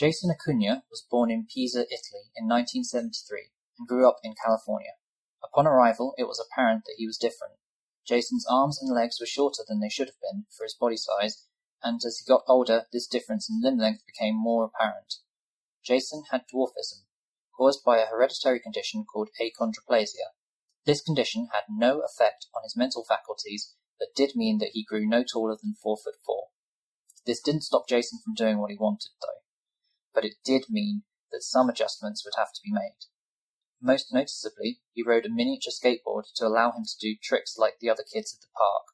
Jason Acuna was born in Pisa, Italy in 1973 and grew up in California. Upon arrival, it was apparent that he was different. Jason's arms and legs were shorter than they should have been for his body size, and as he got older, this difference in limb length became more apparent. Jason had dwarfism, caused by a hereditary condition called achondroplasia. This condition had no effect on his mental faculties, but did mean that he grew no taller than four foot four. This didn't stop Jason from doing what he wanted, though, but it did mean that some adjustments would have to be made. Most noticeably, he rode a miniature skateboard to allow him to do tricks like the other kids at the park.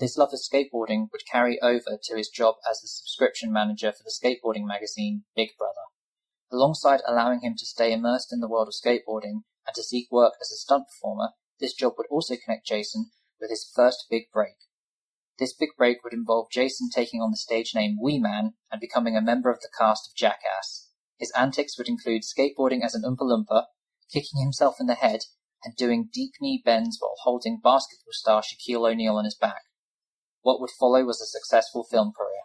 This love of skateboarding would carry over to his job as the subscription manager for the skateboarding magazine Big Brother. Alongside allowing him to stay immersed in the world of skateboarding and to seek work as a stunt performer, this job would also connect Jason with his first big break. This big break would involve Jason taking on the stage name Wee Man and becoming a member of the cast of Jackass. His antics would include skateboarding as an Oompa Loompa, kicking himself in the head, and doing deep knee bends while holding basketball star Shaquille O'Neal on his back. What would follow was a successful film career.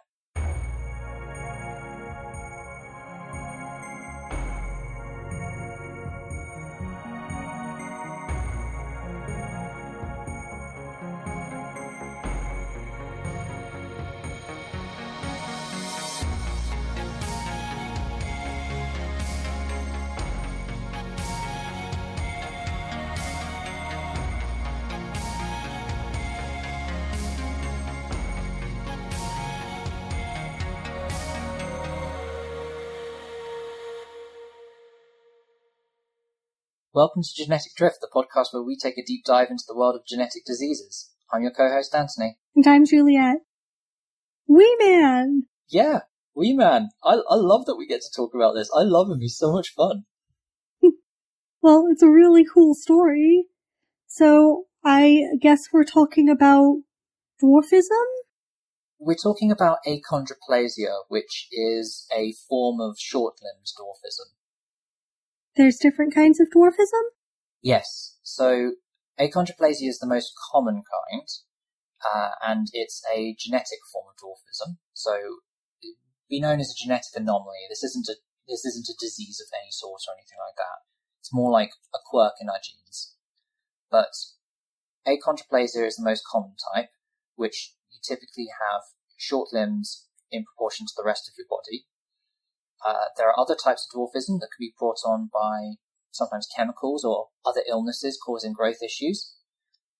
Welcome to Genetic Drift, the podcast where we take a deep dive into the world of genetic diseases. I'm your co-host Anthony. And I'm Juliet. Wee Man! Yeah, Wee Man. I, I love that we get to talk about this. I love him. He's so much fun. well, it's a really cool story. So, I guess we're talking about dwarfism? We're talking about achondroplasia, which is a form of short-limbed dwarfism. There's different kinds of dwarfism? Yes. So achondroplasia is the most common kind, uh, and it's a genetic form of dwarfism. So be known as a genetic anomaly. This isn't a this isn't a disease of any sort or anything like that. It's more like a quirk in our genes. But achondroplasia is the most common type, which you typically have short limbs in proportion to the rest of your body, uh, there are other types of dwarfism that can be brought on by sometimes chemicals or other illnesses causing growth issues.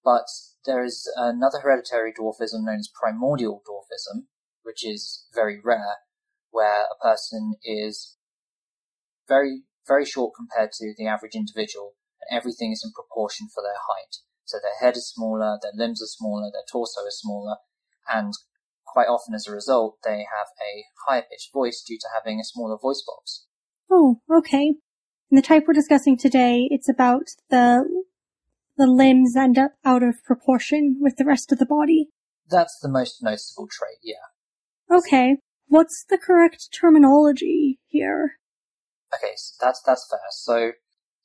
But there is another hereditary dwarfism known as primordial dwarfism, which is very rare, where a person is very, very short compared to the average individual, and everything is in proportion for their height. So their head is smaller, their limbs are smaller, their torso is smaller, and quite often as a result, they have a higher pitched voice due to having a smaller voice box. Oh, okay. In the type we're discussing today, it's about the the limbs end up out of proportion with the rest of the body. That's the most noticeable trait, yeah. Okay. What's the correct terminology here? Okay, so that's that's fair. So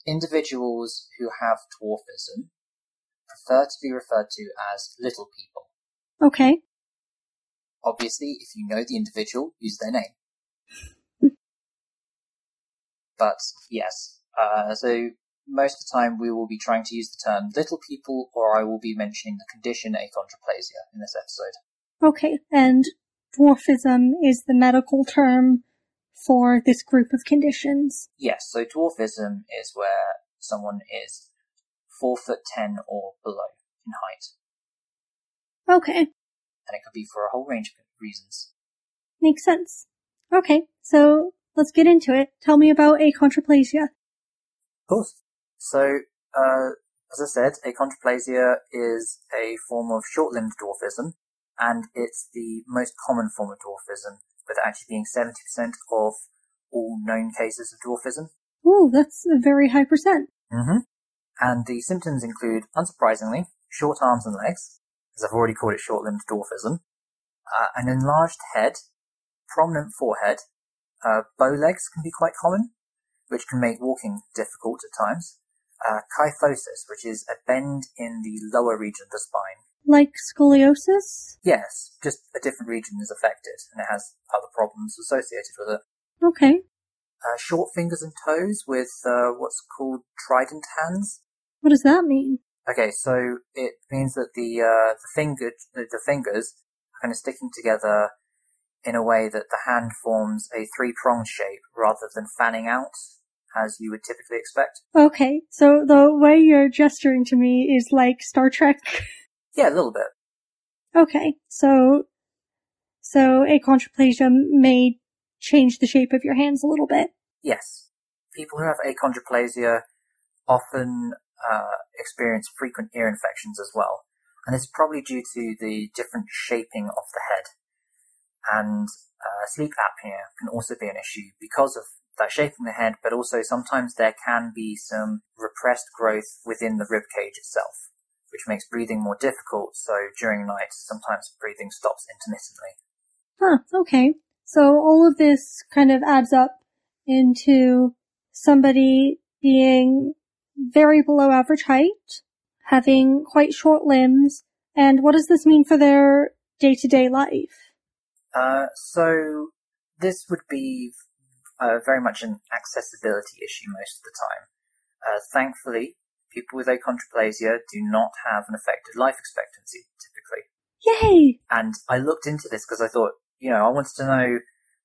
individuals who have dwarfism prefer to be referred to as little people. Okay. Obviously, if you know the individual, use their name. but yes, uh, so most of the time we will be trying to use the term little people, or I will be mentioning the condition achondroplasia in this episode. Okay, and dwarfism is the medical term for this group of conditions. Yes, so dwarfism is where someone is four foot ten or below in height. Okay and it could be for a whole range of reasons. Makes sense. Okay, so let's get into it. Tell me about achondroplasia. Of course. So, uh, as I said, achondroplasia is a form of short-limbed dwarfism, and it's the most common form of dwarfism, with actually being 70% of all known cases of dwarfism. Oh, that's a very high percent. Mm-hmm. And the symptoms include, unsurprisingly, short arms and legs, as I've already called it short-limbed dwarfism, uh, an enlarged head, prominent forehead, uh, bow legs can be quite common, which can make walking difficult at times. Uh, kyphosis, which is a bend in the lower region of the spine. Like scoliosis? Yes, just a different region is affected and it has other problems associated with it. Okay. Uh, short fingers and toes with uh, what's called trident hands. What does that mean? Okay, so it means that the uh, the finger the, the fingers are kind of sticking together in a way that the hand forms a three pronged shape rather than fanning out as you would typically expect. Okay, so the way you're gesturing to me is like Star Trek. Yeah, a little bit. Okay, so so achondroplasia may change the shape of your hands a little bit. Yes. People who have achondroplasia often uh, experience frequent ear infections as well. And it's probably due to the different shaping of the head. And uh, sleep apnea can also be an issue because of that shaping the head, but also sometimes there can be some repressed growth within the rib cage itself, which makes breathing more difficult. So during night, sometimes breathing stops intermittently. Huh, okay. So all of this kind of adds up into somebody being very below average height, having quite short limbs, and what does this mean for their day to day life? Uh, so this would be uh, very much an accessibility issue most of the time. Uh, thankfully, people with achondroplasia do not have an affected life expectancy typically. Yay! And I looked into this because I thought, you know, I wanted to know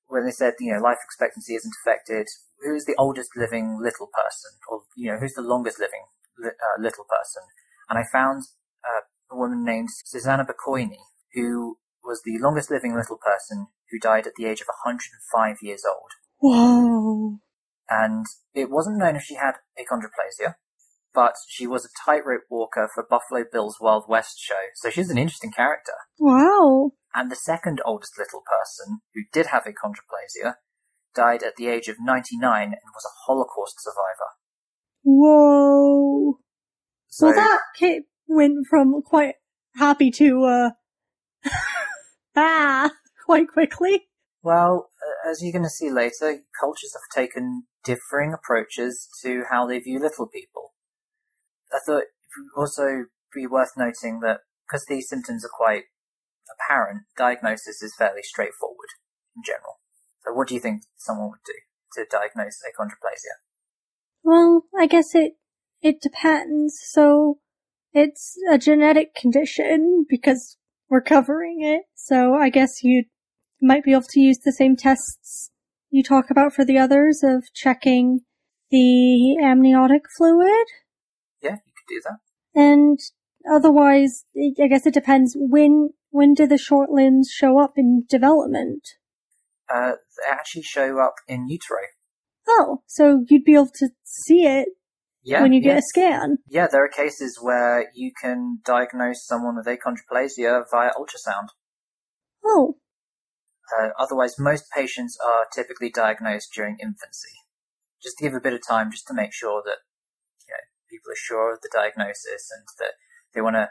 when they said, you know, life expectancy isn't affected, who's the oldest living little person, or you know, who's the longest living li- uh, little person? And I found uh, a woman named Susanna Bokoyni, who was the longest living little person who died at the age of 105 years old. Whoa. And it wasn't known if she had achondroplasia, but she was a tightrope walker for Buffalo Bill's Wild West show, so she's an interesting character. Wow. And the second oldest little person, who did have achondroplasia, died at the age of 99 and was a Holocaust survivor. Whoa. So, well, that kid went from quite happy to, uh, ah, quite quickly. well, as you're going to see later, cultures have taken differing approaches to how they view little people. I thought it would also be worth noting that because these symptoms are quite apparent, diagnosis is fairly straightforward in general. So what do you think someone would do to diagnose achondroplasia? Well, I guess it, it depends. So, it's a genetic condition because we're covering it. So I guess you might be able to use the same tests you talk about for the others of checking the amniotic fluid. Yeah, you could do that. And otherwise, I guess it depends when, when do the short limbs show up in development? Uh, they actually show up in utero. Oh, so you'd be able to see it Yeah, when you get a scan. Yeah, there are cases where you can diagnose someone with achondroplasia via ultrasound. Oh, Uh, otherwise, most patients are typically diagnosed during infancy. Just to give a bit of time, just to make sure that you know people are sure of the diagnosis and that they want to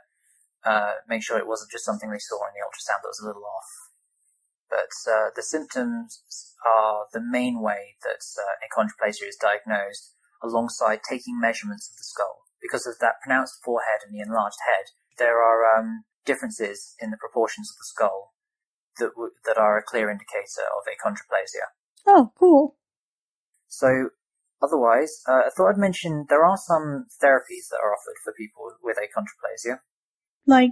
uh, make sure it wasn't just something they saw in the ultrasound that was a little off. But uh, the symptoms are the main way that uh, achondroplasia is diagnosed, alongside taking measurements of the skull. Because of that pronounced forehead and the enlarged head, there are um, differences in the proportions of the skull that w- that are a clear indicator of achondroplasia. oh, cool. So, otherwise, uh, I thought I'd mention there are some therapies that are offered for people with achondroplasia. Like,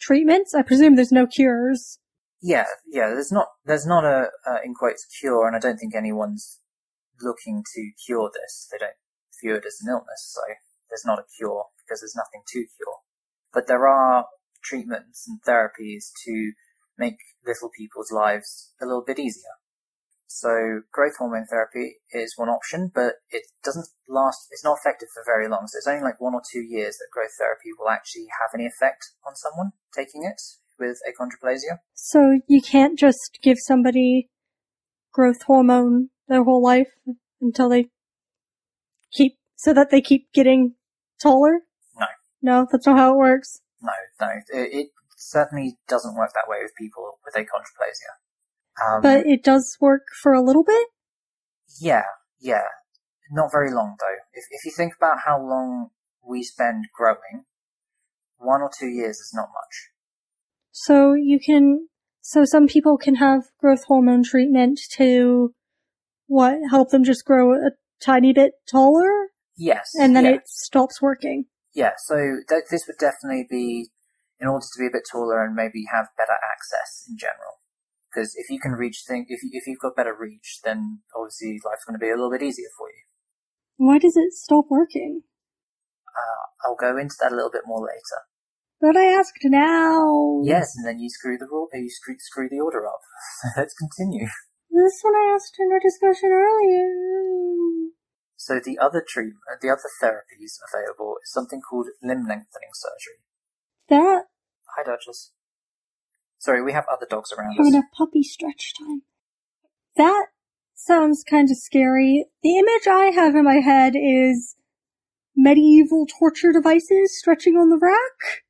treatments? I presume there's no cures. Yeah, yeah. There's not there's not a uh, in quotes cure, and I don't think anyone's looking to cure this. They don't view it as an illness, so there's not a cure because there's nothing to cure. But there are treatments and therapies to make little people's lives a little bit easier. So growth hormone therapy is one option, but it doesn't last, it's not effective for very long. So it's only like one or two years that growth therapy will actually have any effect on someone taking it with achondroplasia. So you can't just give somebody growth hormone their whole life until they keep, so that they keep getting taller? No. No, that's not how it works. No, no, it, it certainly doesn't work that way with people with achondroplasia. Um, But it does work for a little bit? yeah, yeah, not very long though. If if you think about how long we spend growing, one or two years is not much. So you can, so some people can have growth hormone treatment to what help them just grow a tiny bit taller, Yes. and then yeah. it stops working. Yeah, so th- this would definitely be in order to be a bit taller and maybe have better access in general. Because if you can reach things, if you, if you've got better reach, then obviously life's going to be a little bit easier for you. Why does it stop working? Uh, I'll go into that a little bit more later. But I asked now. Yes, and then you screw the ru- you screw, screw the order up. Let's continue. This one I asked in our discussion earlier. So the other treatment, uh, the other therapies available is something called limb lengthening surgery. That Hi, Duchess. Sorry, we have other dogs around having us. a puppy stretch time. That sounds kind of scary. The image I have in my head is medieval torture devices stretching on the rack.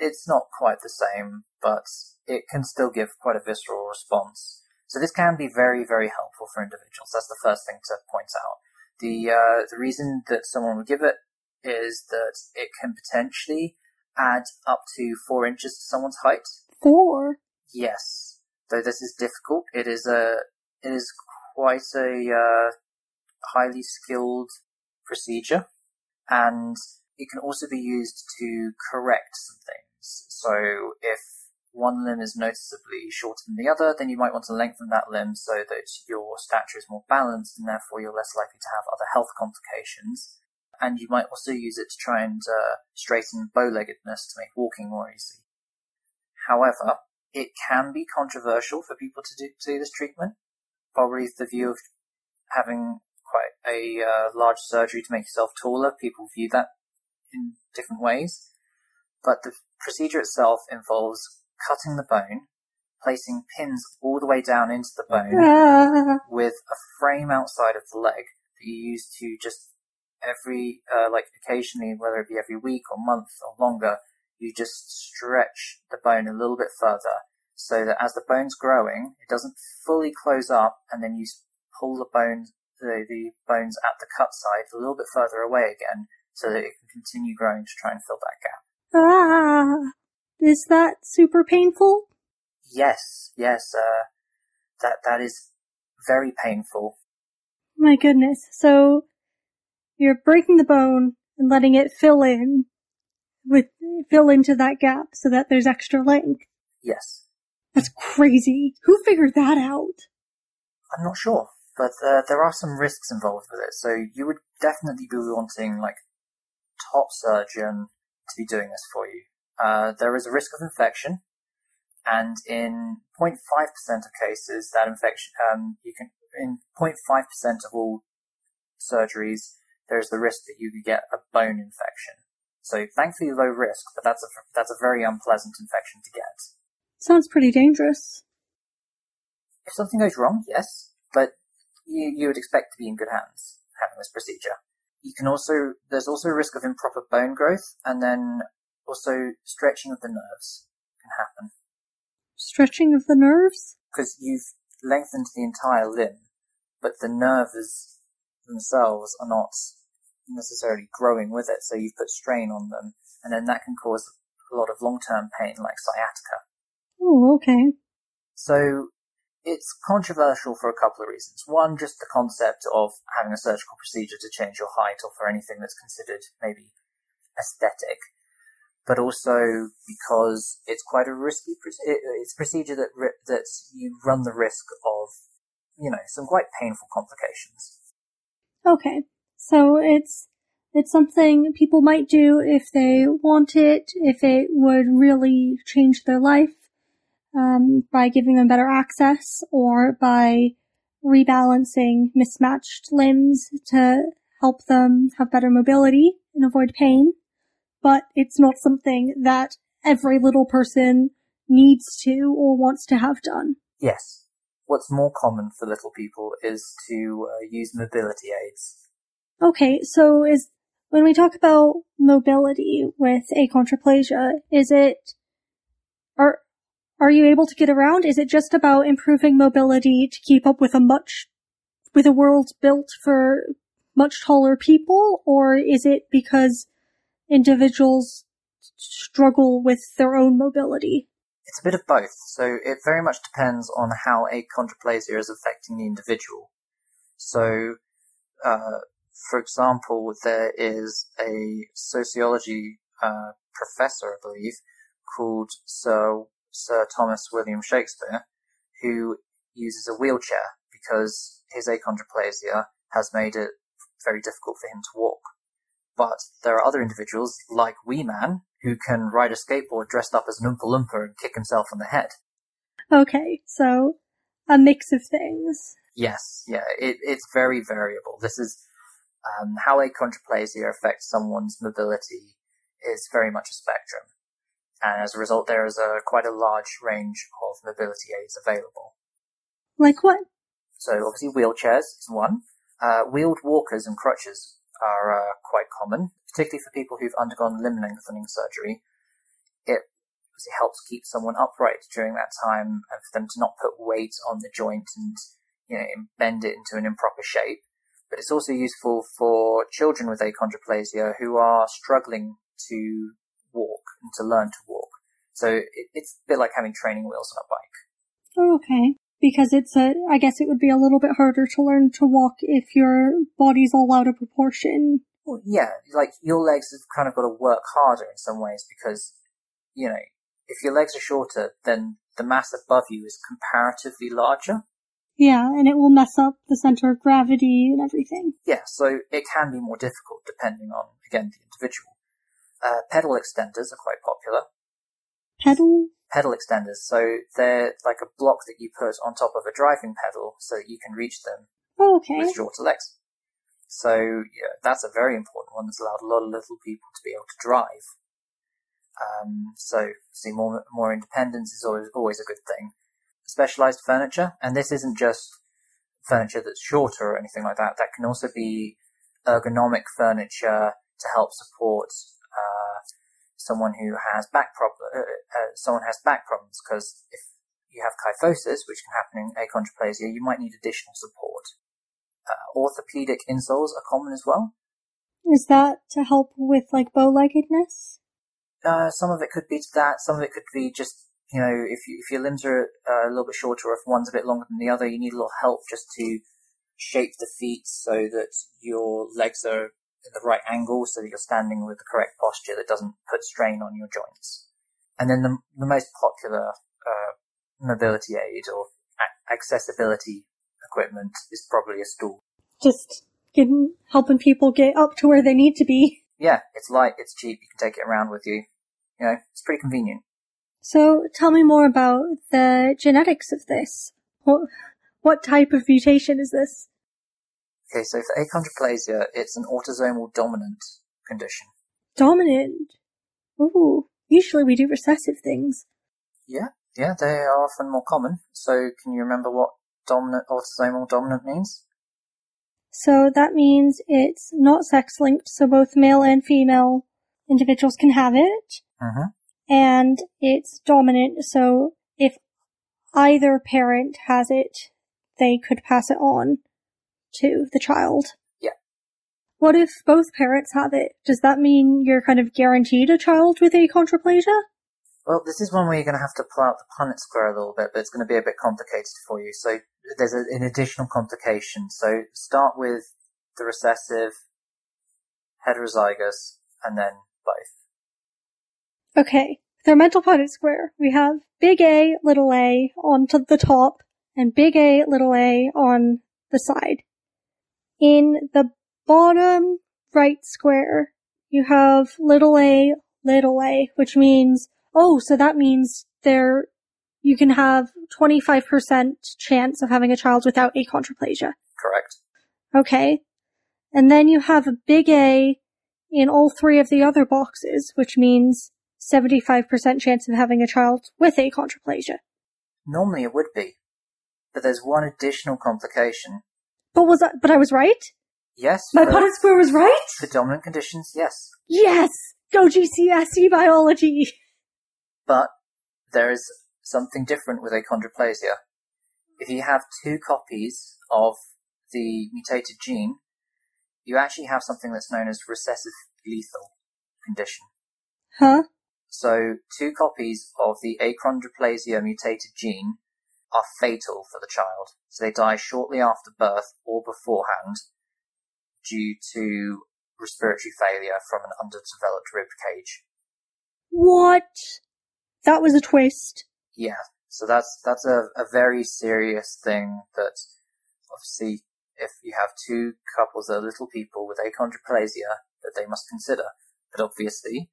It's not quite the same, but it can still give quite a visceral response. So this can be very, very helpful for individuals. That's the first thing to point out. The uh, the reason that someone would give it is that it can potentially add up to four inches to someone's height. Four. Yes, though this is difficult, it is a it is quite a uh, highly skilled procedure, and it can also be used to correct some things. So if one limb is noticeably shorter than the other, then you might want to lengthen that limb so that your stature is more balanced, and therefore you're less likely to have other health complications. And you might also use it to try and uh, straighten bow-leggedness to make walking more easy. However, it can be controversial for people to do, to do this treatment. Probably the view of having quite a uh, large surgery to make yourself taller, people view that in different ways. But the procedure itself involves cutting the bone, placing pins all the way down into the bone Ah, with a frame outside of the leg that you use to just every, uh, like occasionally, whether it be every week or month or longer, you just stretch the bone a little bit further so that as the bone's growing, it doesn't fully close up and then you pull the bones, the, the bones at the cut side a little bit further away again so that it can continue growing to try and fill that gap. Ah. Is that super painful? Yes, yes, uh, that, that is very painful. My goodness. So you're breaking the bone and letting it fill in with fill into that gap so that there's extra length. Yes. That's crazy. Who figured that out? I'm not sure, but uh, there are some risks involved with it. So you would definitely be wanting like top surgeon to be doing this for you. Uh, there is a risk of infection, and in 0.5% of cases, that infection um, you can in 0.5% of all surgeries, there is the risk that you could get a bone infection. So thankfully low risk, but that's a that's a very unpleasant infection to get. Sounds pretty dangerous. If something goes wrong, yes, but you, you would expect to be in good hands having this procedure. You can also, there's also a risk of improper bone growth and then also stretching of the nerves can happen Stretching of the nerves? because you've lengthened the entire limb, but the nerves themselves are not necessarily growing with it, so you've put strain on them and then that can cause a lot of long-term pain like sciatica. Oh, okay. So it's controversial for a couple of reasons. One, just the concept of having a surgical procedure to change your height or for anything that's considered maybe aesthetic, but also because it's quite a risky it's a procedure that that you run the risk of, you know, some quite painful complications. Okay. So it's it's something people might do if they want it, if it would really change their life, um, by giving them better access or by rebalancing mismatched limbs to help them have better mobility and avoid pain. But it's not something that every little person needs to or wants to have done. Yes. What's more common for little people is to uh, use mobility aids. Okay, so is when we talk about mobility with achondroplasia, is it are are you able to get around? Is it just about improving mobility to keep up with a much with a world built for much taller people, or is it because individuals struggle with their own mobility? It's a bit of both. So it very much depends on how achondroplasia is affecting the individual. So, uh, for example, there is a sociology uh, professor, I believe, called Sir Sir Thomas William Shakespeare, who uses a wheelchair because his achondroplasia has made it very difficult for him to walk. But there are other individuals, like Wee Man, who can ride a skateboard dressed up as an Oompa Loompa and kick himself on the head. Okay, so a mix of things. Yes, yeah, it, it's very variable. This is um, how achondroplasia affects someone's mobility is very much a spectrum. And as a result, there is a quite a large range of mobility aids available. Like what? So obviously wheelchairs is one. Uh, wheeled walkers and crutches are uh, quite common, particularly for people who've undergone limb lengthening surgery. It it helps keep someone upright during that time and for them to not put weight on the joint and you know bend it into an improper shape. But it's also useful for children with achondroplasia who are struggling to walk and to learn to walk. So it, it's a bit like having training wheels on a bike. Oh, okay. Because it's a, I guess it would be a little bit harder to learn to walk if your body's all out of proportion. Well, yeah, like your legs have kind of got to work harder in some ways because, you know, if your legs are shorter, then the mass above you is comparatively larger. Yeah, and it will mess up the center of gravity and everything. Yeah, so it can be more difficult depending on, again, the individual. Uh, pedal extenders are quite popular. Pedal? Pedal extenders. So they're like a block that you put on top of a driving pedal so that you can reach them Oh, okay. with shorter legs. So yeah, that's a very important one that's allowed a lot of little people to be able to drive. Um, so see more more independence is always always a good thing. Specialized furniture, and this isn't just furniture that's shorter or anything like that. That can also be ergonomic furniture to help support someone who has back problem. Uh, uh, someone has back problems because if you have kyphosis, which can happen in achondroplasia, you might need additional support. Uh, orthopedic insoles are common as well. Is that to help with like bow-leggedness? Uh, some of it could be to that. Some of it could be just you know if you, if your limbs are uh, a little bit shorter, or if one's a bit longer than the other, you need a little help just to shape the feet so that your legs are in the right angle, so that you're standing with the correct posture that doesn't put strain on your joints. And then the the most popular uh, mobility aid or a- accessibility equipment is probably a stool. Just getting, helping people get up to where they need to be. Yeah, it's light, it's cheap, you can take it around with you. You know, it's pretty convenient. So tell me more about the genetics of this. What, what type of mutation is this? Okay, so for achondroplasia, it's an autosomal dominant condition. Dominant. Ooh, usually we do recessive things. Yeah, yeah, they are often more common. So can you remember what dominant, autosomal dominant means? So that means it's not sex linked, so both male and female individuals can have it. Mm-hmm. And it's dominant, so if either parent has it, they could pass it on to the child. Yeah. What if both parents have it? Does that mean you're kind of guaranteed a child with achondroplasia? Well, this is one where you're going to have to pull out the Punnett square a little bit, but it's going to be a bit complicated for you. So there's a, an additional complication. So start with the recessive, heterozygous, and then both. Okay. Their mental Punnett square. We have big A, little a on to the top, and big A, little a on the side. In the bottom right square, you have little a, little a, which means, oh, so that means there, you can have 25% chance of having a child without achondroplasia. Correct. Okay. And then you have a big A in all three of the other boxes, which means 75% chance of having a child with achondroplasia. Normally it would be, but there's one additional complication. But was I, but I was right? Yes, My for, Punnett square was right? The dominant conditions, yes, Yes! Go GCSE biology! but there is something different with achondroplasia. If you have two copies of the mutated gene, you actually have something that's known as recessive lethal condition. Huh? So two copies of the achondroplasia mutated gene are fatal for the child. So they die shortly after birth or beforehand due to respiratory failure from an underdeveloped rib cage. What? That was a twist. Yeah, so that's that's a, a very serious thing that obviously if you have two couples that are little people with achondroplasia that they must consider. But obviously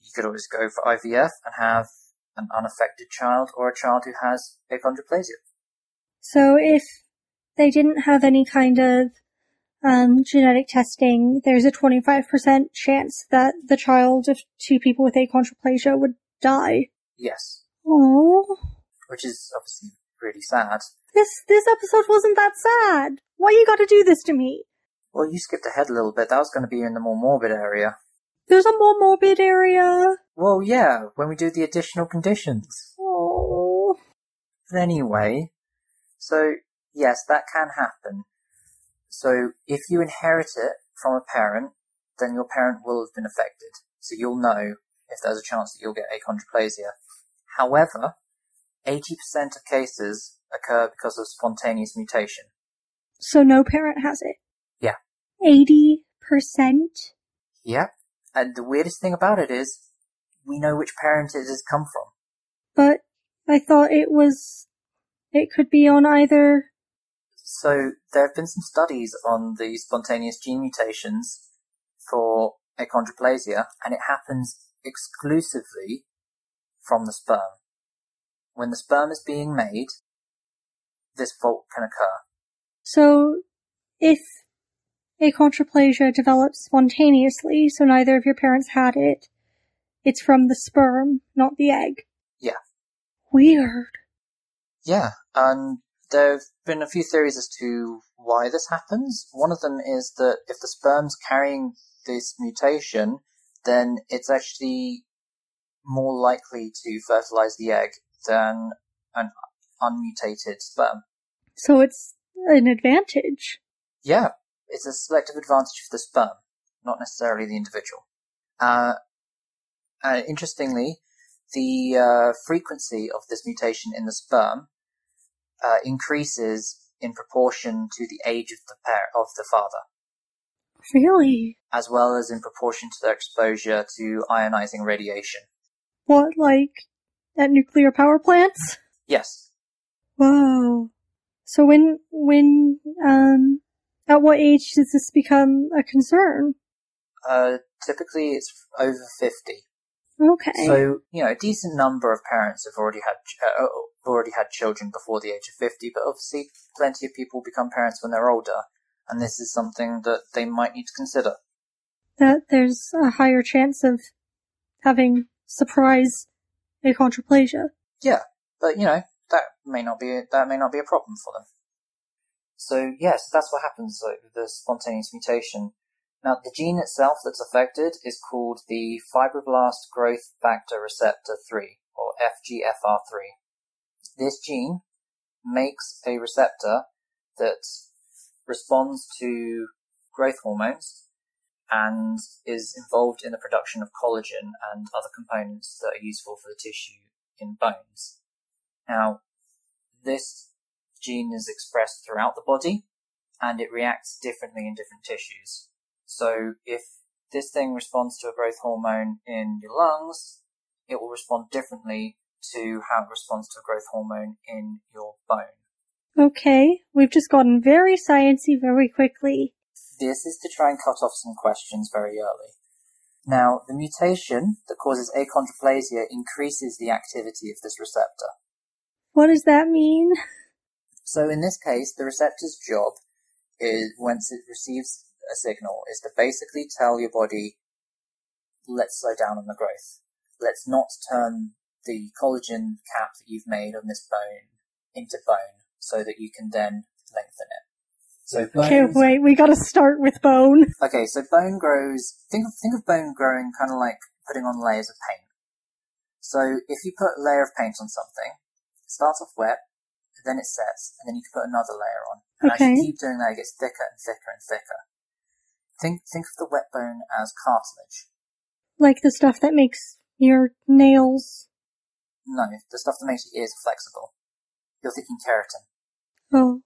you could always go for IVF and have an unaffected child or a child who has achondroplasia. So if they didn't have any kind of um, genetic testing, there's a 25% chance that the child of two people with achondroplasia would die. Yes. Oh, Which is obviously really sad. this this episode wasn't that sad. Why you got to do this to me? Well, you skipped ahead a little bit. That was going to be in the more morbid area. There's a more morbid area. Well, yeah, when we do the additional conditions. Oh, But anyway, so yes, that can happen. So if you inherit it from a parent, then your parent will have been affected. So you'll know if there's a chance that you'll get achondroplasia. However, 80% of cases occur because of spontaneous mutation. so no parent has it. Yeah. Eighty percent. Yep. And the weirdest thing about it is, we know which parent it has come from. But I thought it was. It could be on either. So there have been some studies on the spontaneous gene mutations for achondroplasia, and it happens exclusively from the sperm. When the sperm is being made, this fault can occur. So, if achondroplasia develops spontaneously, so neither of your parents had it, it's from the sperm, not the egg. Yeah. Weird. Yeah, and there have been a few theories as to why this happens. One of them is that if the sperm's carrying this mutation, then it's actually more likely to fertilize the egg than an unmutated sperm. So it's an advantage. Yeah, it's a selective advantage for the sperm, not necessarily the individual. Uh, uh, interestingly, the uh, frequency of this mutation in the sperm uh, increases in proportion to the age of the pair of the father, Really? as well as in proportion to their exposure to ionizing radiation. What, like, at nuclear power plants? Yes, Whoa. So when, when, um, at what age does this become a concern? uh, typically it's over fifty. Okay. So you know, a decent number of parents have already had uh, already had children before the age of fifty, but obviously, plenty of people become parents when they're older, and this is something that they might need to consider. that there's a higher chance of having surprise achondroplasia. Yeah, but you know that may not be that may not be a problem for them. So yes, that's what happens like, with the spontaneous mutation. Now, the gene itself that's affected is called the fibroblast growth factor receptor 3, or FGFR3. This gene makes a receptor that responds to growth hormones and is involved in the production of collagen and other components that are useful for the tissue in bones. Now, this gene is expressed throughout the body and it reacts differently in different tissues. So if this thing responds to a growth hormone in your lungs, it will respond differently to how it responds to a growth hormone in your bone. Okay, we've just gotten very sciencey very quickly. This is to try and cut off some questions very early. Now, the mutation that causes achondroplasia increases the activity of this receptor. What does that mean? So in this case, the receptor's job is, once it receives a signal, is to basically tell your body, let's slow down on the growth. Let's not turn the collagen cap that you've made on this bone into bone so that you can then lengthen it. So Okay, bones, wait, we gotta start with bone. okay, so bone grows, think of, think of bone growing kind of like putting on layers of paint. So if you put a layer of paint on something, it starts off wet, then it sets, and then you can put another layer on. And as you keep doing that, it gets thicker and thicker and thicker. Think think of the wet bone as cartilage. Like the stuff that makes your nails. No, the stuff that makes your ears flexible. You're thinking keratin. Oh.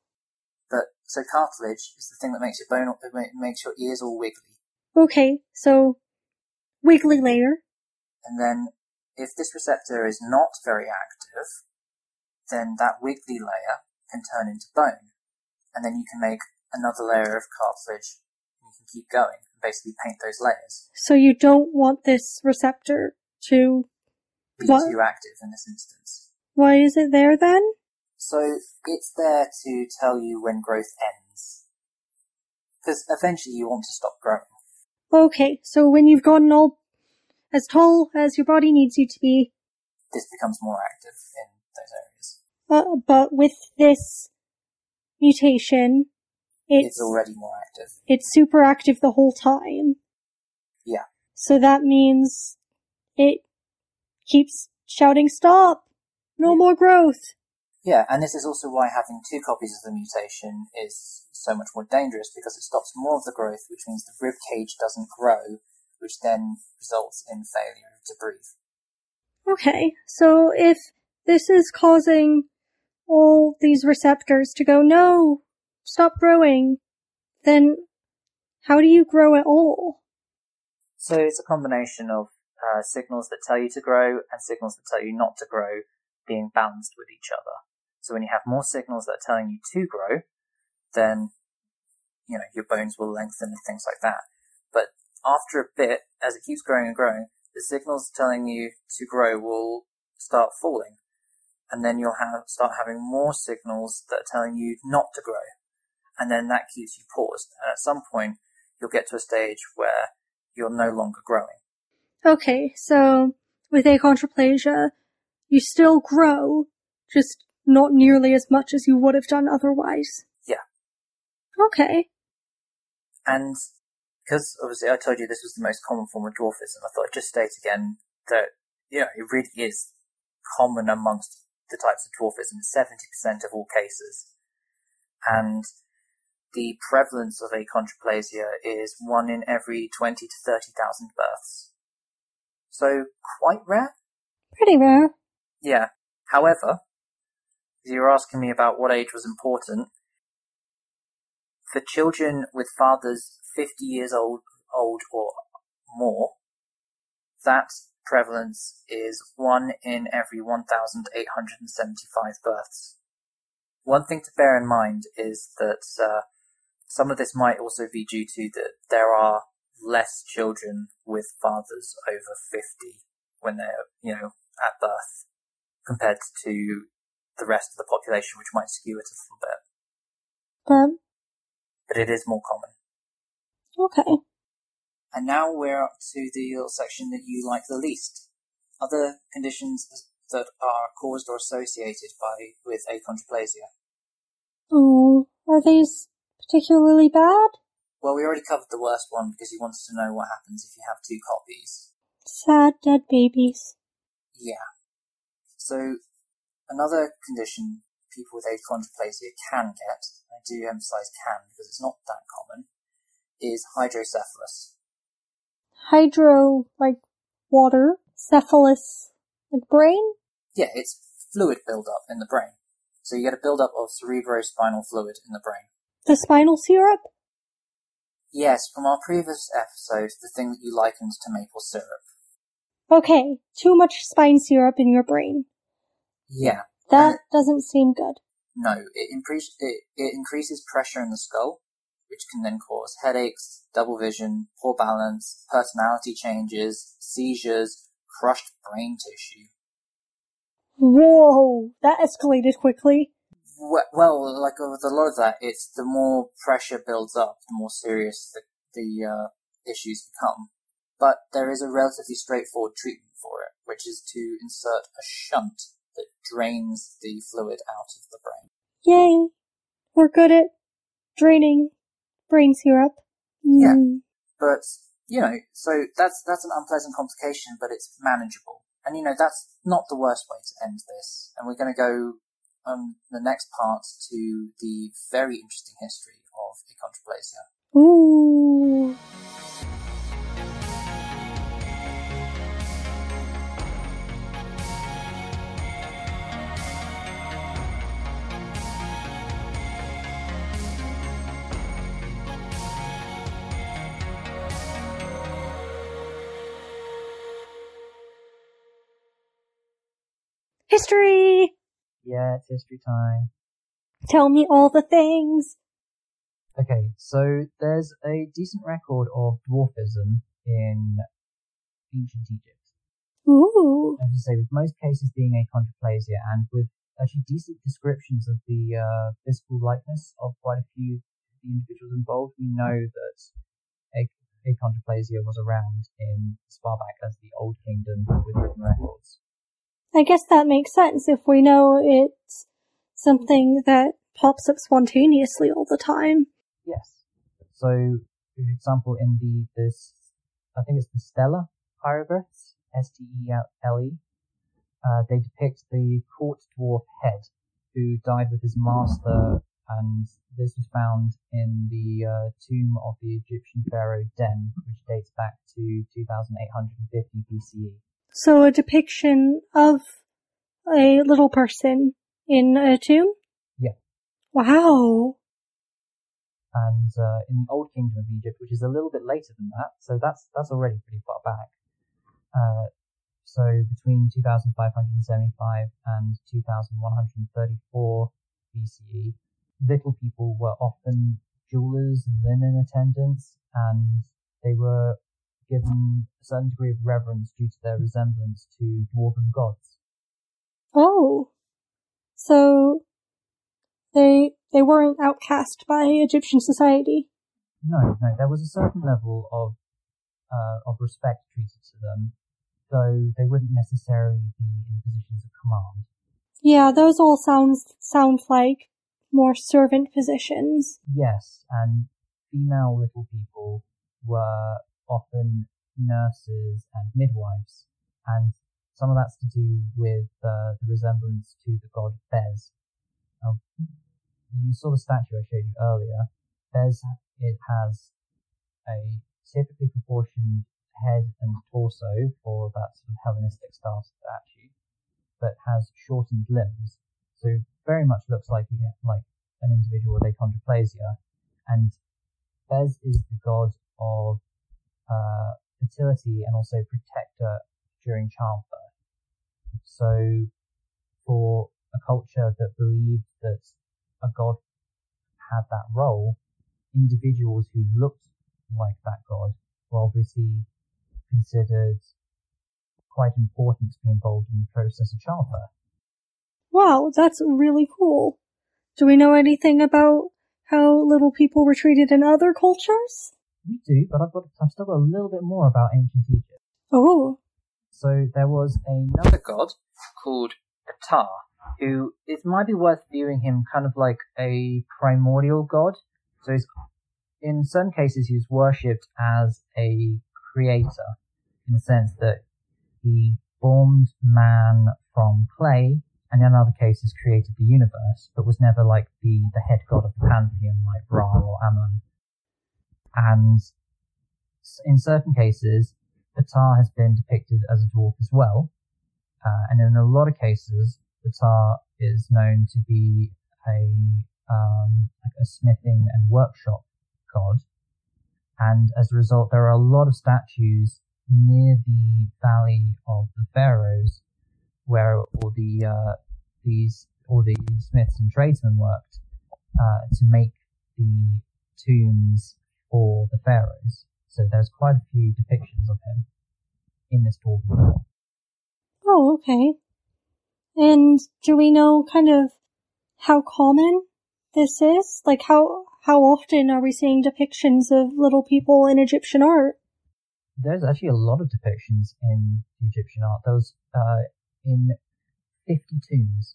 But so cartilage is the thing that makes your bone, makes your ears all wiggly. Okay, so wiggly layer. And then if this receptor is not very active, then that wiggly layer can turn into bone. And then you can make another layer of cartilage and you can keep going and basically paint those layers. So you don't want this receptor to. Be What? too active in this instance. Why is it there then? So it's there to tell you when growth ends. Because eventually you want to stop growing. Okay, so when you've gotten all as tall as your body needs you to be, This becomes more active in those areas. uh, but with this mutation, It's, already more active. it's super active the whole time. Yeah. So that means it keeps shouting stop! No Yeah. more growth! Yeah, and this is also why having two copies of the mutation is so much more dangerous because it stops more of the growth, which means the rib cage doesn't grow, which then results in failure to breathe. Okay, so if this is causing all these receptors to go, no, stop growing, then how do you grow at all? So it's a combination of uh, signals that tell you to grow and signals that tell you not to grow being balanced with each other. So when you have more signals that are telling you to grow, then you know your bones will lengthen and things like that. But after a bit, as it keeps growing and growing, the signals telling you to grow will start falling, and then you'll have start having more signals that are telling you not to grow, and then that keeps you paused. And at some point, you'll get to a stage where you're no longer growing. Okay, so with achondroplasia, you still grow, just not nearly as much as you would have done otherwise. Yeah. Okay. And because obviously I told you this was the most common form of dwarfism, I thought I'd just state again that, you know, it really is common amongst the types of dwarfism, 70% of all cases. And the prevalence of achondroplasia is one in every 20 to 30,000 births. So quite rare. Pretty rare. Yeah. However, you're asking me about what age was important, for children with fathers 50 years old, old or more, that prevalence is 1 in every 1,875 births. One thing to bear in mind is that uh, some of this might also be due to that there are less children with fathers over 50 when they're, you know, at birth compared to the rest of the population, which might skew it a little bit. But, But it is more common. okay. And now we're up to the little section that you like the least. Other conditions that are caused or associated by with achondroplasia. Oh, are these particularly bad? Well, we already covered the worst one because you wanted to know what happens if you have two copies. Sad dead babies. Yeah. So, another condition people with achondroplasia can get, I do emphasize can because it's not that common, is hydrocephalus. Hydro, like water. Cephalus, like brain? Yeah, it's fluid buildup in the brain. So you get a buildup of cerebrospinal fluid in the brain. The spinal syrup? Yes, from our previous episode, the thing that you likened to maple syrup. Okay, too much spine syrup in your brain. Yeah. That doesn't seem good. No, it, increase, it, it increases pressure in the skull, which can then cause headaches, double vision, poor balance, personality changes, seizures, crushed brain tissue. Whoa, that escalated quickly. We- Well, like with a lot of that, it's the more pressure builds up, the more serious the, the uh, issues become. But there is a relatively straightforward treatment for it, which is to insert a shunt that drains the fluid out of the brain. Yay. We're good at draining brain syrup. Yeah. Mm, But you know, so that's that's an unpleasant complication, but it's manageable. And you know, that's not the worst way to end this. And we're going to go on the next part to the very interesting history of achondroplasia. Ooh. History! Yeah, it's history time. Tell me all the things. Okay, so there's a decent record of dwarfism in ancient Egypt. Ooh. As you say, with most cases being achondroplasia and with actually decent descriptions of the uh, physical likeness of quite a few of the individuals involved, we know that achondroplasia was around in as far back as the Old Kingdom with written records. I guess that makes sense if we know it's something that pops up spontaneously all the time. Yes. So, for example, in the this, I think it's the Stela hieroglyphs, S T E L E. Uh, they depict the court dwarf head who died with his master, and this was found in the uh, tomb of the Egyptian pharaoh Den, which dates back to 2850 BCE. So a depiction of a little person in a tomb? Yeah. Wow. and uh, in the Old Kingdom of Egypt, which is a little bit later than that. So that's that's already pretty far back. Uh, so between 2575 and 2134 BCE, little people were often jewelers and linen attendants, and they were given a certain degree of reverence due to their resemblance to dwarven gods. Oh. So they they weren't outcast by Egyptian society. No, no, there was a certain level of uh, of respect treated to them, though they wouldn't necessarily be in positions of command. Yeah, those all sounds sound like more servant positions. Yes, and female little people were often nurses and midwives, and some of that's to do with uh, the resemblance to the god Bes. Now, you saw the statue I showed you earlier. Bes, it has a typically proportioned head and torso for that sort of Hellenistic style statue, but has shortened limbs. So very much looks like he, like an individual with achondroplasia. And Bes is the god of uh, fertility and also protector during childbirth. So for a culture that believed that a god had that role, individuals who looked like that god were obviously considered quite important to be involved in the process of childbirth. Wow, that's really cool. Do we know anything about how little people were treated in other cultures? We do, but I've got I've still got a little bit more about ancient Egypt. Oh. So there was another god called Ptah, who it might be worth viewing him kind of like a primordial god. So he's, in certain cases he was worshipped as a creator, in the sense that he formed man from clay, and in other cases created the universe, but was never like the, the head god of the pantheon like Ra or Amun. And in certain cases, Ptah has been depicted as a dwarf as well, uh, and in a lot of cases, Ptah is known to be a um, like a smithing and workshop god, and as a result, there are a lot of statues near the Valley of the Pharaohs, where all the uh, these all the smiths and tradesmen worked uh, to make the tombs for the pharaohs. So there's quite a few depictions of him in this dwarven. Oh, okay. And do we know kind of how common this is? Like how how often are we seeing depictions of little people in Egyptian art? There's actually a lot of depictions in Egyptian art. There was uh, in 50 tombs.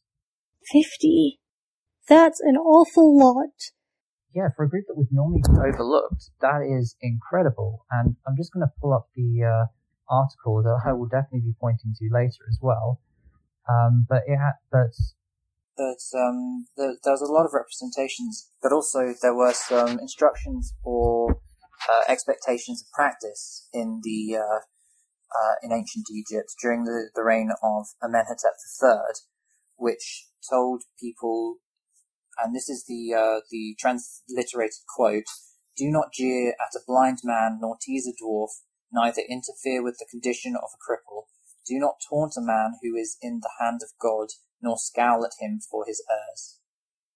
Fifty. That's an awful lot. Yeah, for a group that would normally be overlooked, that is incredible. And I'm just going to pull up the uh, article that I will definitely be pointing to later as well. Um, but it ha- but um, there, a lot of representations, but also there were some instructions or uh, expectations of practice in the uh, uh, in ancient Egypt during the, the reign of Amenhotep III, which told people, and this is the uh, the transliterated quote: "Do not jeer at a blind man, nor tease a dwarf, neither interfere with the condition of a cripple. Do not taunt a man who is in the hand of God, nor scowl at him for his errors.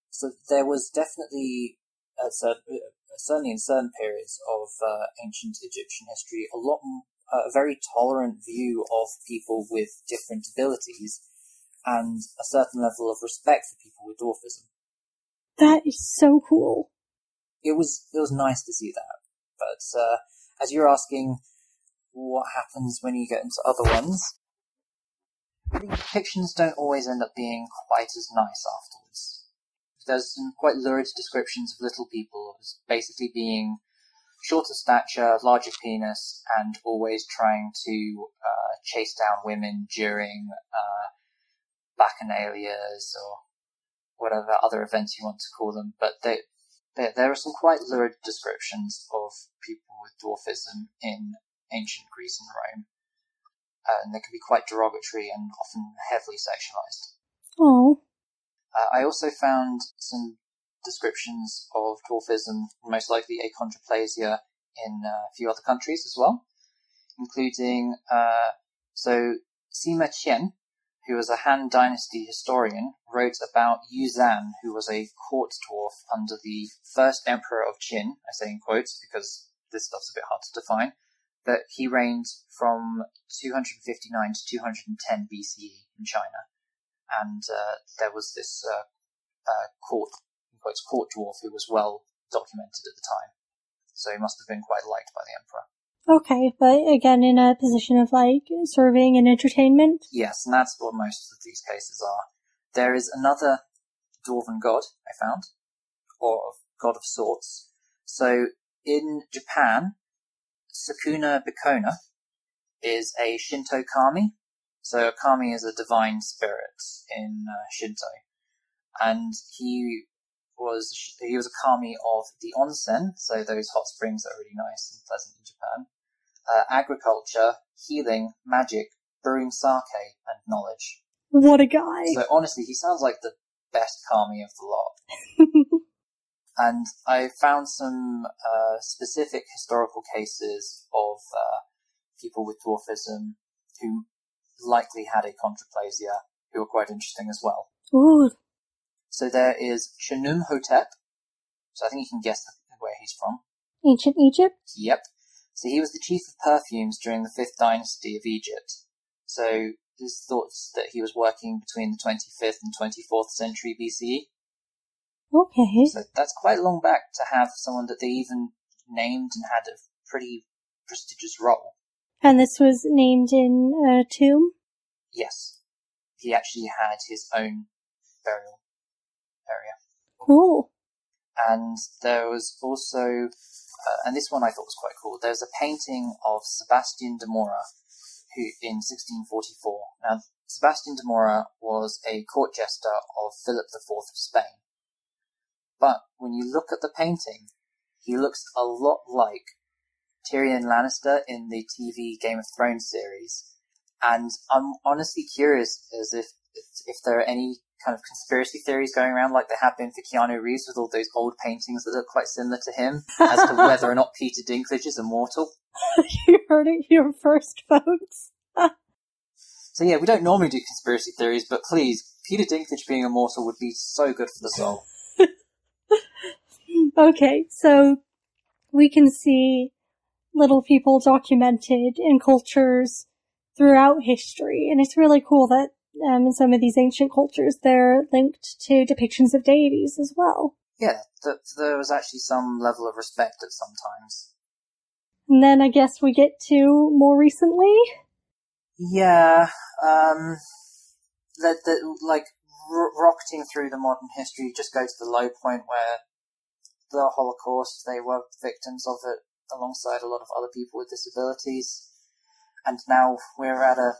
So there was definitely, uh, certainly in certain periods of uh, ancient Egyptian history, a lot, a very tolerant view of people with different abilities, and a certain level of respect for people with dwarfism. That is so cool. It was it was nice to see that, but uh, as you're asking, what happens when you get into other ones? The depictions don't always end up being quite as nice afterwards. There's some quite lurid descriptions of little people as basically being shorter stature, larger penis, and always trying to uh, chase down women during uh, bacchanalias or whatever other events you want to call them. But they, they, there are some quite lurid descriptions of people with dwarfism in ancient Greece and Rome. Uh, and they can be quite derogatory and often heavily sexualized. Oh. Uh, I also found some descriptions of dwarfism, most likely achondroplasia, in uh, a few other countries as well, including uh, so Sima Qian, who was a Han Dynasty historian, wrote about Yu Zan, who was a court dwarf under the first emperor of Qin. I say in quotes because this stuff's a bit hard to define that he reigned from 259 to 210 BCE in China, and uh, there was this uh, uh, court, quotes, court dwarf who was well documented at the time. So he must have been quite liked by the emperor. Okay, but again, in a position of like serving and entertainment. Yes, and that's what most of these cases are. There is another dwarven god I found, or god of sorts. So in Japan, Sukuna Bikona is a Shinto kami. So a kami is a divine spirit in uh, Shinto, and he was he was a kami of the onsen, so those hot springs that are really nice and pleasant in Japan. Uh, agriculture, healing, magic, brewing sake, and knowledge. What a guy! So honestly, he sounds like the best kami of the lot. And I found some uh, specific historical cases of uh, people with dwarfism who likely had achondroplasia, who are quite interesting as well. Ooh. So there is Khnumhotep. So I think you can guess where he's from. Ancient Egypt? Yep. So he was the chief of perfumes during the fifth dynasty of Egypt. So there's thoughts that he was working between the 25th and 24th century BCE. Okay. So that's quite long back to have someone that they even named and had a pretty prestigious role. And this was named in a tomb? Yes. He actually had his own burial area. Cool. And there was also, uh, and this one I thought was quite cool, there's a painting of Sebastian de Morra who, in 1644. Now, Sebastian de Morra was a court jester of Philip IV of Spain. But when you look at the painting, he looks a lot like Tyrion Lannister in the TV Game of Thrones series. And I'm honestly curious as if if there are any kind of conspiracy theories going around like there have been for Keanu Reeves with all those old paintings that look quite similar to him as to whether or not Peter Dinklage is immortal. you heard it here first, folks. so yeah, we don't normally do conspiracy theories, but please, Peter Dinklage being immortal would be so good for the soul. okay, so we can see little people documented in cultures throughout history, and it's really cool that um, in some of these ancient cultures they're linked to depictions of deities as well. Yeah, that there was actually some level of respect at some times. And then I guess we get to more recently. Yeah, um, that that like rocketing through the modern history, just go to the low point where the Holocaust, they were victims of it alongside a lot of other people with disabilities. And now we're at a,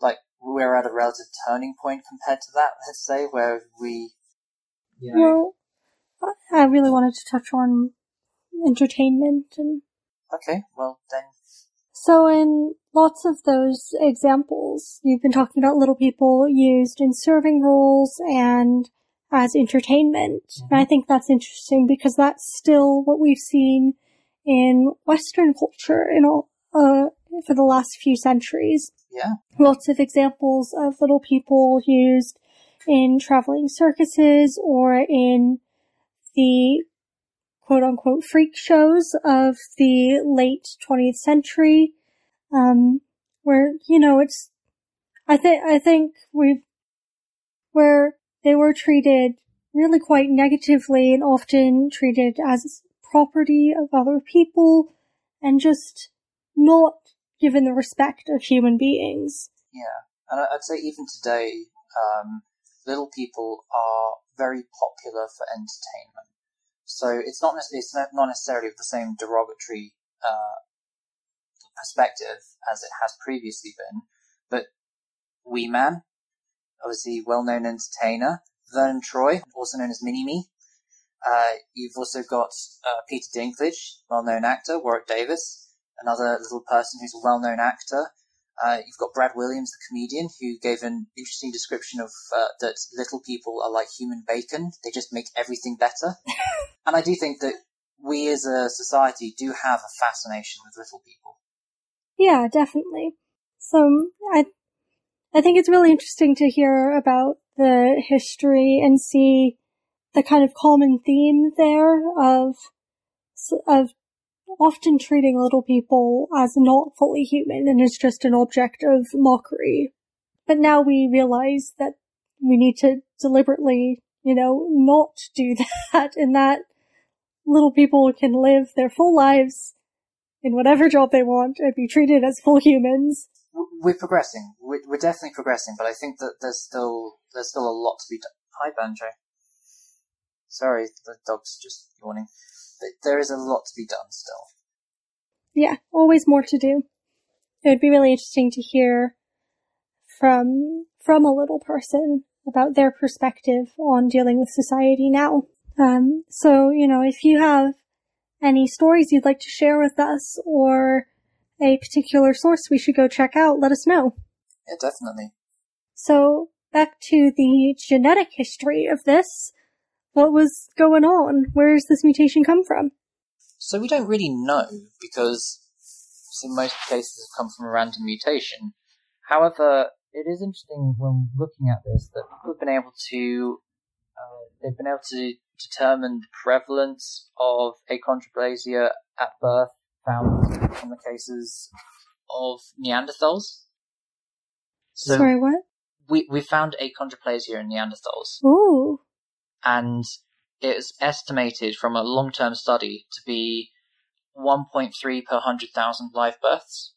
like, we're at a relative turning point compared to that, let's say, where we, you know. Well, I really wanted to touch on entertainment and. Okay, well then. So in lots of those examples, you've been talking about little people used in serving roles and as entertainment. Mm-hmm. And I think that's interesting because that's still what we've seen in Western culture in all, uh, for the last few centuries. Yeah. Lots of examples of little people used in traveling circuses or in the quote unquote freak shows of the late 20th century, um, where, you know, it's, I think, I think we've, where they were treated really quite negatively and often treated as property of other people and just not given the respect of human beings. Yeah, and I'd say even today, um, little people are very popular for entertainment. So it's not it's not necessarily the same derogatory uh, perspective as it has previously been, but Wee Man, obviously well-known entertainer, Verne Troyer, also known as Mini Me. Uh, you've also got uh, Peter Dinklage, well-known actor, Warwick Davis, another little person who's a well-known actor. Uh, you've got Brad Williams, the comedian, who gave an interesting description of uh, that little people are like human bacon; they just make everything better. and I do think that we, as a society, do have a fascination with little people. Yeah, definitely. So I, I think it's really interesting to hear about the history and see the kind of common theme there of of often treating little people as not fully human and as just an object of mockery. But now we realize that we need to deliberately, you know, not do that and that little people can live their full lives in whatever job they want and be treated as full humans. We're progressing. We're, we're definitely progressing, but I think that there's still there's still a lot to be done. Hi, Banjo. Sorry, the dog's just yawning there is a lot to be done still. Yeah, always more to do. It would be really interesting to hear from from a little person about their perspective on dealing with society now. Um, so, you know, if you have any stories you'd like to share with us or a particular source we should go check out, let us know. Yeah, definitely. So, back to the genetic history of this what was going on? Where does this mutation come from? So we don't really know because in most cases have come from a random mutation. However, it is interesting when looking at this that people have been able to uh, they've been able to determine the prevalence of achondroplasia at birth found in the cases of Neanderthals. So Sorry, what? We we found achondroplasia in Neanderthals. Ooh and it is estimated from a long-term study to be 1.3 per 100,000 live births,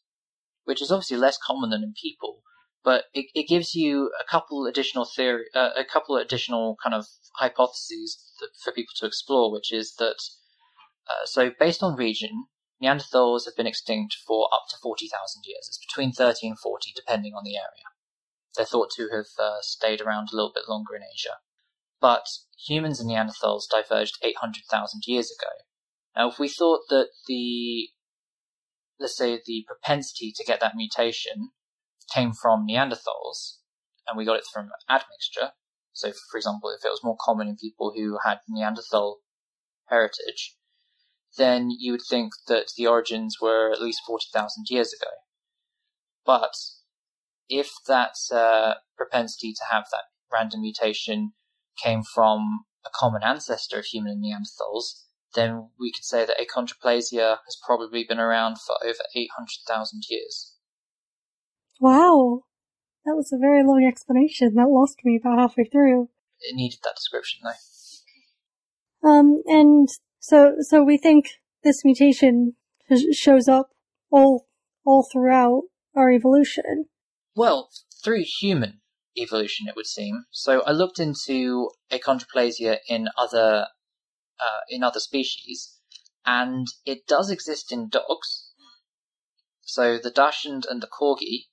which is obviously less common than in people, but it, it gives you a couple additional theory, uh, a couple additional kind of hypotheses that, for people to explore, which is that uh, so based on region, Neanderthals have been extinct for up to 40,000 years. It's between 30 and 40, depending on the area. They're thought to have uh, stayed around a little bit longer in Asia. But humans and Neanderthals diverged 800,000 years ago. Now, if we thought that the, let's say, the propensity to get that mutation came from Neanderthals, and we got it from admixture, so for example, if it was more common in people who had Neanderthal heritage, then you would think that the origins were at least 40,000 years ago. But if that uh, propensity to have that random mutation came from a common ancestor of human and Neanderthals, then we could say that achondroplasia has probably been around for over 800,000 years. Wow. That was a very long explanation. That lost me about halfway through. It needed that description though. Um, and so, so we think this mutation shows up all, all throughout our evolution. Well, through human evolution, it would seem. So I looked into achondroplasia in other uh, in other species, and it does exist in dogs. So the Dachshund and the Corgi.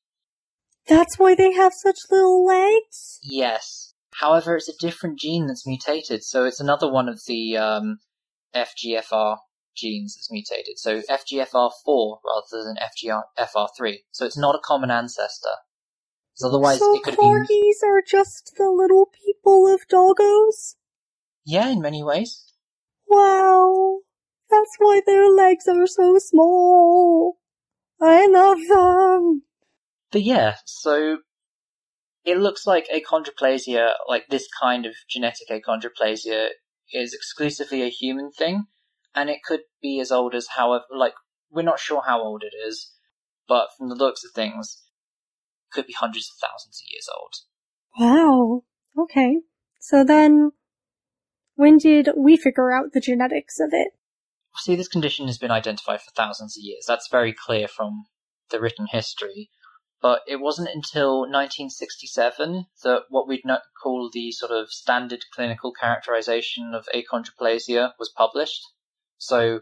That's why they have such little legs. Yes. However, it's a different gene that's mutated, so it's another one of the um, FGFR genes that's mutated. So FGFR4 rather than FGFR3. So it's not a common ancestor. Otherwise so it could corgis be... are just the little people of doggos? Yeah, in many ways. Wow. That's why their legs are so small. I love them. But yeah, so it looks like achondroplasia, like this kind of genetic achondroplasia, is exclusively a human thing, and it could be as old as however, like, we're not sure how old it is, but from the looks of things, could be hundreds of thousands of years old. Wow. Okay. So then, when did we figure out the genetics of it? See, this condition has been identified for thousands of years. That's very clear from the written history. But it wasn't until 1967 that what we'd not call the sort of standard clinical characterization of achondroplasia was published. So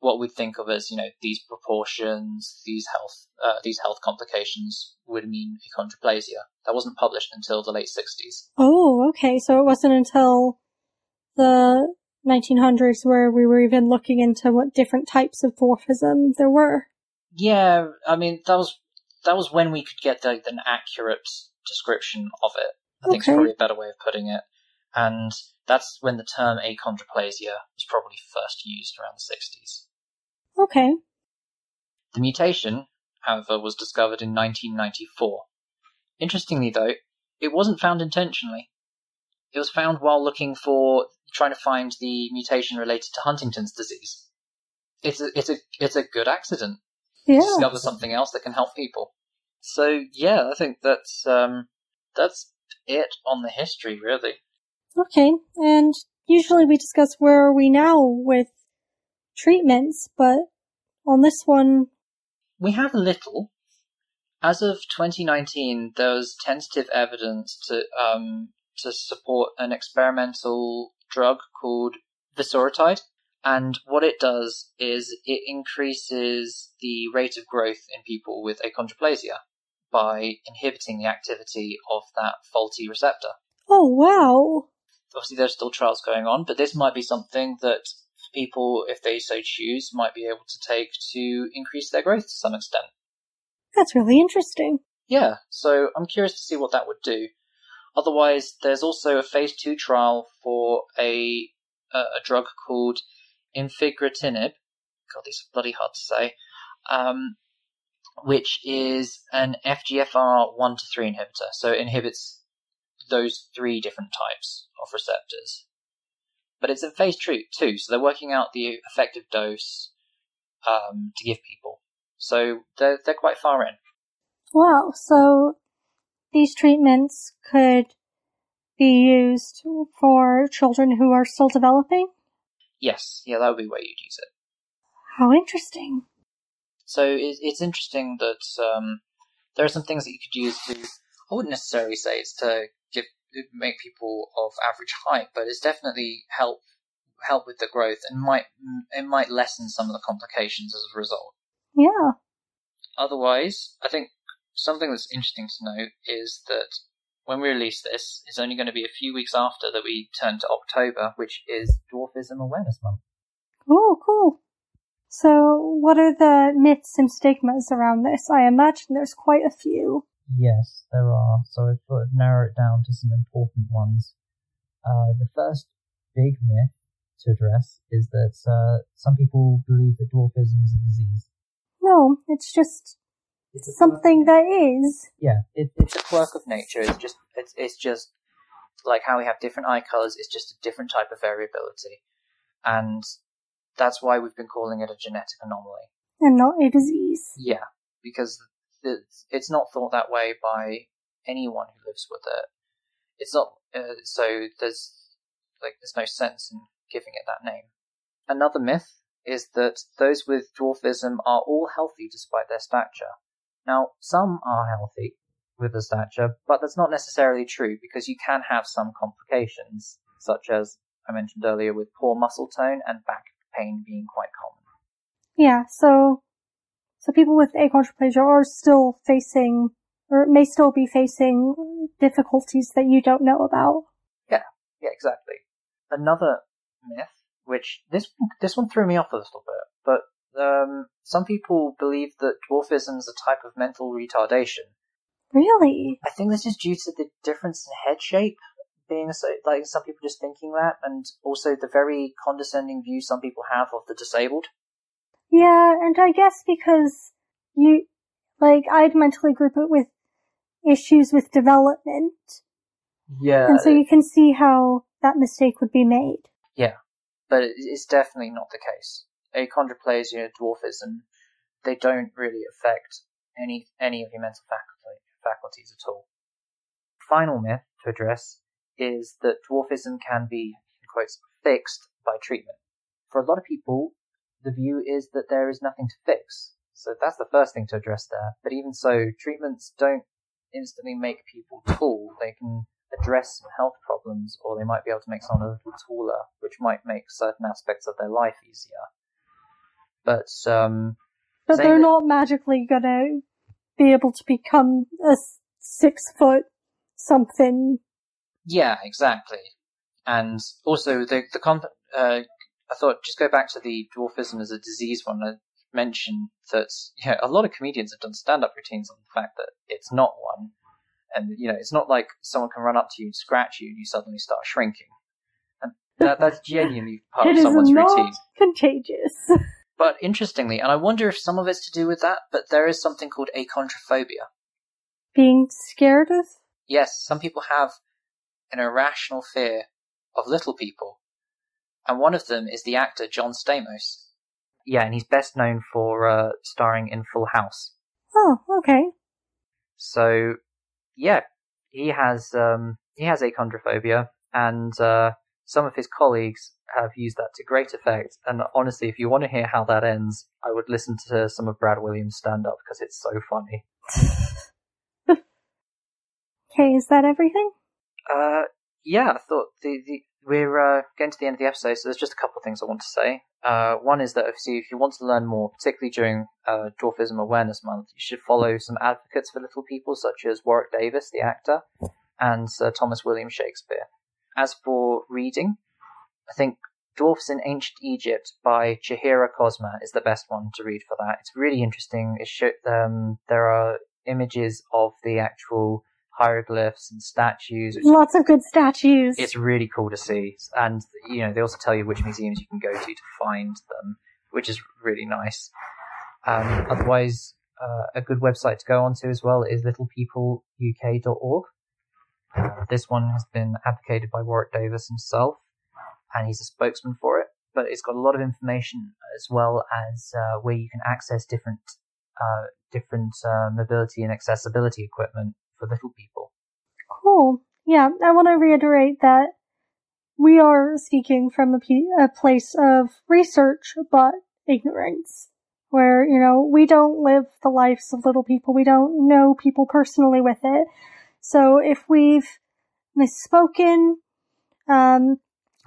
what we'd think of as, you know, these proportions, these health, uh, these health complications would mean achondroplasia. That wasn't published until the late 60s. Oh, okay. So it wasn't until the 1900s where we were even looking into what different types of dwarfism there were. Yeah, I mean, that was, that was when we could get like, an accurate description of it. I think Okay. is probably a better way of putting it. And that's when the term achondroplasia was probably first used around the 60s. Okay. The mutation, however, was discovered in 1994. Interestingly, though, it wasn't found intentionally. It was found while looking for trying to find the mutation related to Huntington's disease. It's a it's a it's a good accident. to Yeah. Discover something else that can help people. So yeah, I think that's um that's it on the history, really. Okay. And usually we discuss where are we now with treatments, but on this one, We have a little. As of 2019, there was tentative evidence to um, to support an experimental drug called Vosoritide, and what it does is it increases the rate of growth in people with achondroplasia by inhibiting the activity of that faulty receptor. oh wow. Obviously, there's still trials going on, but this might be something that people, if they so choose, might be able to take to increase their growth to some extent. That's really interesting. Yeah, so I'm curious to see what that would do. Otherwise, there's also a phase two trial for a a, a drug called infigratinib. God, these are bloody hard to say. Um, which is an FGFR one to three inhibitor. So it inhibits those three different types of receptors. But it's a phase two too, so they're working out the effective dose um, to give people. So they're they're quite far in. Wow. So these treatments could be used for children who are still developing? Yes, yeah, that would be where you'd use it. How interesting. So it, it's interesting that um, there are some things that you could use to. I wouldn't necessarily say it's to give make people of average height, but it's definitely help help with the growth and might it might lessen some of the complications as a result. Yeah. Otherwise, I think something that's interesting to note is that when we release this, it's only going to be a few weeks after that we turn to October, which is Dwarfism Awareness Month. Oh, cool. So, what are the myths and stigmas around this? I imagine there's quite a few. Yes, there are. So I thought I'd narrow it down to some important ones. Uh, the first big myth to address is that uh, some people believe that dwarfism is a disease. No, it's just It's something that is. Yeah, it, it's a quirk of nature. It's just it's it's just like how we have different eye colors. It's just a different type of variability, and that's why we've been calling it a genetic anomaly. And not a disease. Yeah, because it's, not thought that way by anyone who lives with it. It's not uh, so there's like there's no sense in giving it that name. Another myth is that those with dwarfism are all healthy despite their stature. Now, some are healthy with the stature, but that's not necessarily true because you can have some complications, such as I mentioned earlier with poor muscle tone and back pain being quite common. Yeah, so so people with achondroplasia are still facing or may still be facing difficulties that you don't know about. Yeah, yeah, exactly. Another myth, which this this one threw me off a little bit, but um, some people believe that dwarfism is a type of mental retardation. Really? I think this is due to the difference in head shape being so, like some people just thinking that, and also the very condescending view some people have of the disabled. Yeah, and I guess because you Like, I'd mentally group it with issues with development. Yeah, And so you can see how that mistake would be made. Yeah, but it's definitely not the case. Achondroplasia, dwarfism, they don't really affect any any of your mental faculty, faculties at all. final myth to address is that dwarfism can be, in quotes, fixed by treatment. For a lot of people, the view is that there is nothing to fix. So that's the first thing to address there. But even so, treatments don't instantly make people tall. They can address some health problems, or they might be able to make someone a little taller, which might make certain aspects of their life easier. But um, But they're that- not magically gonna be able to become a six foot something. Yeah, exactly. And also the the comp- uh, I thought just go back to the dwarfism as a disease one. I mentioned that yeah, a lot of comedians have done stand up routines on the fact that it's not one, and you know it's not like someone can run up to you and scratch you and you suddenly start shrinking, and that that's genuinely part It of is someone's not routine. contagious. But interestingly, and I wonder if some of it's to do with that, but there is something called achondrophobia. Being scared of Yes, some people have an irrational fear of little people, and one of them is the actor John Stamos. yeah, and he's best known for uh, starring in Full House. Oh, okay. So, yeah, he has um, he has achondrophobia, and uh, some of his colleagues have used that to great effect. And honestly, if you want to hear how that ends, I would listen to some of Brad Williams' stand up because it's so funny. Okay, is that everything? Uh, yeah, I thought the, the we're uh, getting to the end of the episode, so there's just a couple of things I want to say. Uh, one is that obviously, if you want to learn more, particularly during uh, Dwarfism Awareness Month, you should follow some advocates for little people, such as Warwick Davis, the actor, and Sir Thomas William Shakespeare. As for reading, I think Dwarfs in Ancient Egypt by Chahira Kozma is the best one to read for that. It's really interesting. It show, um, there are images of the actual hieroglyphs and statues. Lots of good statues. it's really cool to see, and you know they also tell you which museums you can go to to find them, which is really nice. Um, otherwise, uh, a good website to go onto as well is littlepeopleuk.org. Uh, this one has been advocated by Warwick Davis himself, and he's a spokesman for it. But it's got a lot of information as well as uh, where you can access different uh, different uh, mobility and accessibility equipment for little people. Cool. Yeah, I want to reiterate that we are speaking from a, place of research, but ignorance. Where, you know, we don't live the lives of little people. We don't know people personally with it. So if we've misspoken, um,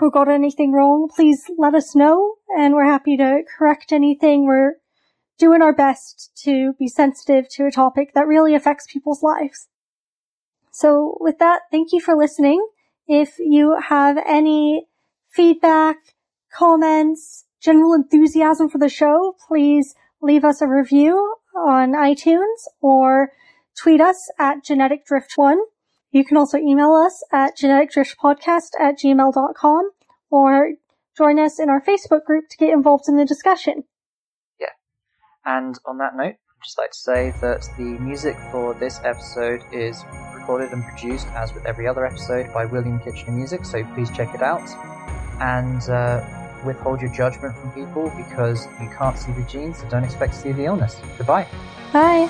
or got anything wrong, please let us know, and we're happy to correct anything. We're doing our best to be sensitive to a topic that really affects people's lives. So with that, thank you for listening. If you have any feedback, comments, general enthusiasm for the show, please leave us a review on iTunes or tweet us at geneticdrift1. You can also email us at geneticdriftpodcast at gmail.com or join us in our Facebook group to get involved in the discussion. Yeah. And on that note, I'd just like to say that the music for this episode is recorded and produced, as with every other episode, by William Kitchener Music, so please check it out. And uh, withhold your judgment from people because you can't see the genes, so don't expect to see the illness. Goodbye. Bye!